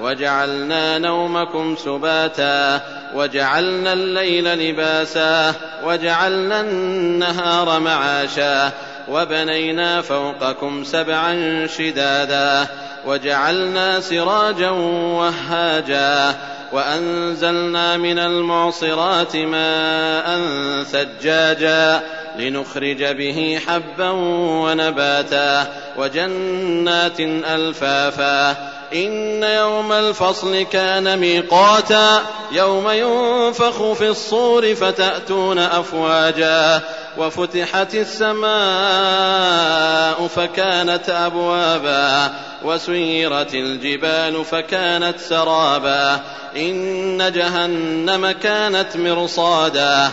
وجعلنا نومكم سباتا وجعلنا الليل لباسا وجعلنا النهار معاشا وبنينا فوقكم سبعا شدادا وجعلنا سراجا وهاجا وأنزلنا من المعصرات ماء ثجاجا. لنخرج به حبا ونباتا وجنات ألفافا. إن يوم الفصل كان ميقاتا يوم ينفخ في الصور فتأتون أفواجا. وفتحت السماء فكانت أبوابا وسيرت الجبال فكانت سرابا. إن جهنم كانت مرصادا.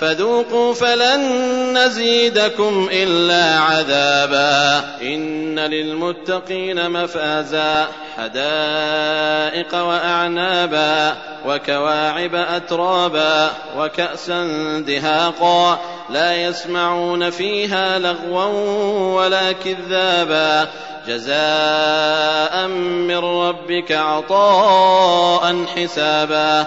فذوقوا فلن نزيدكم إلا عذابا. إن للمتقين مفازا حدائق وأعنابا وكواعب أترابا وكأسا دهاقا. لا يسمعون فيها لغوا ولا كذابا. جزاء من ربك عطاء حسابا.